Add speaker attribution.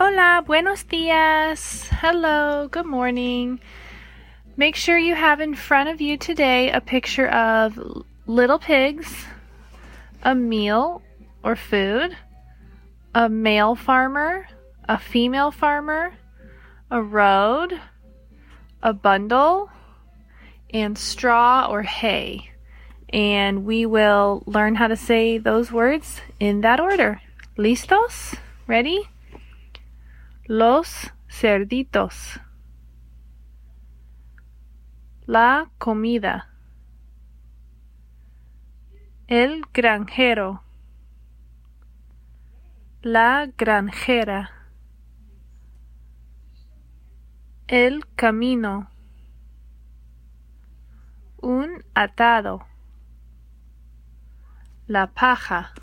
Speaker 1: Hola, buenos dias. Hello, good morning. Make sure you have in front of you today a picture of little pigs, a meal or food, a male farmer, a female farmer, a road, a bundle, and straw or hay. And we will learn how to say those words in that order. ¿Listos? Ready? Los cerditos. La comida. El granjero. La granjera. El camino. Un atado. La paja.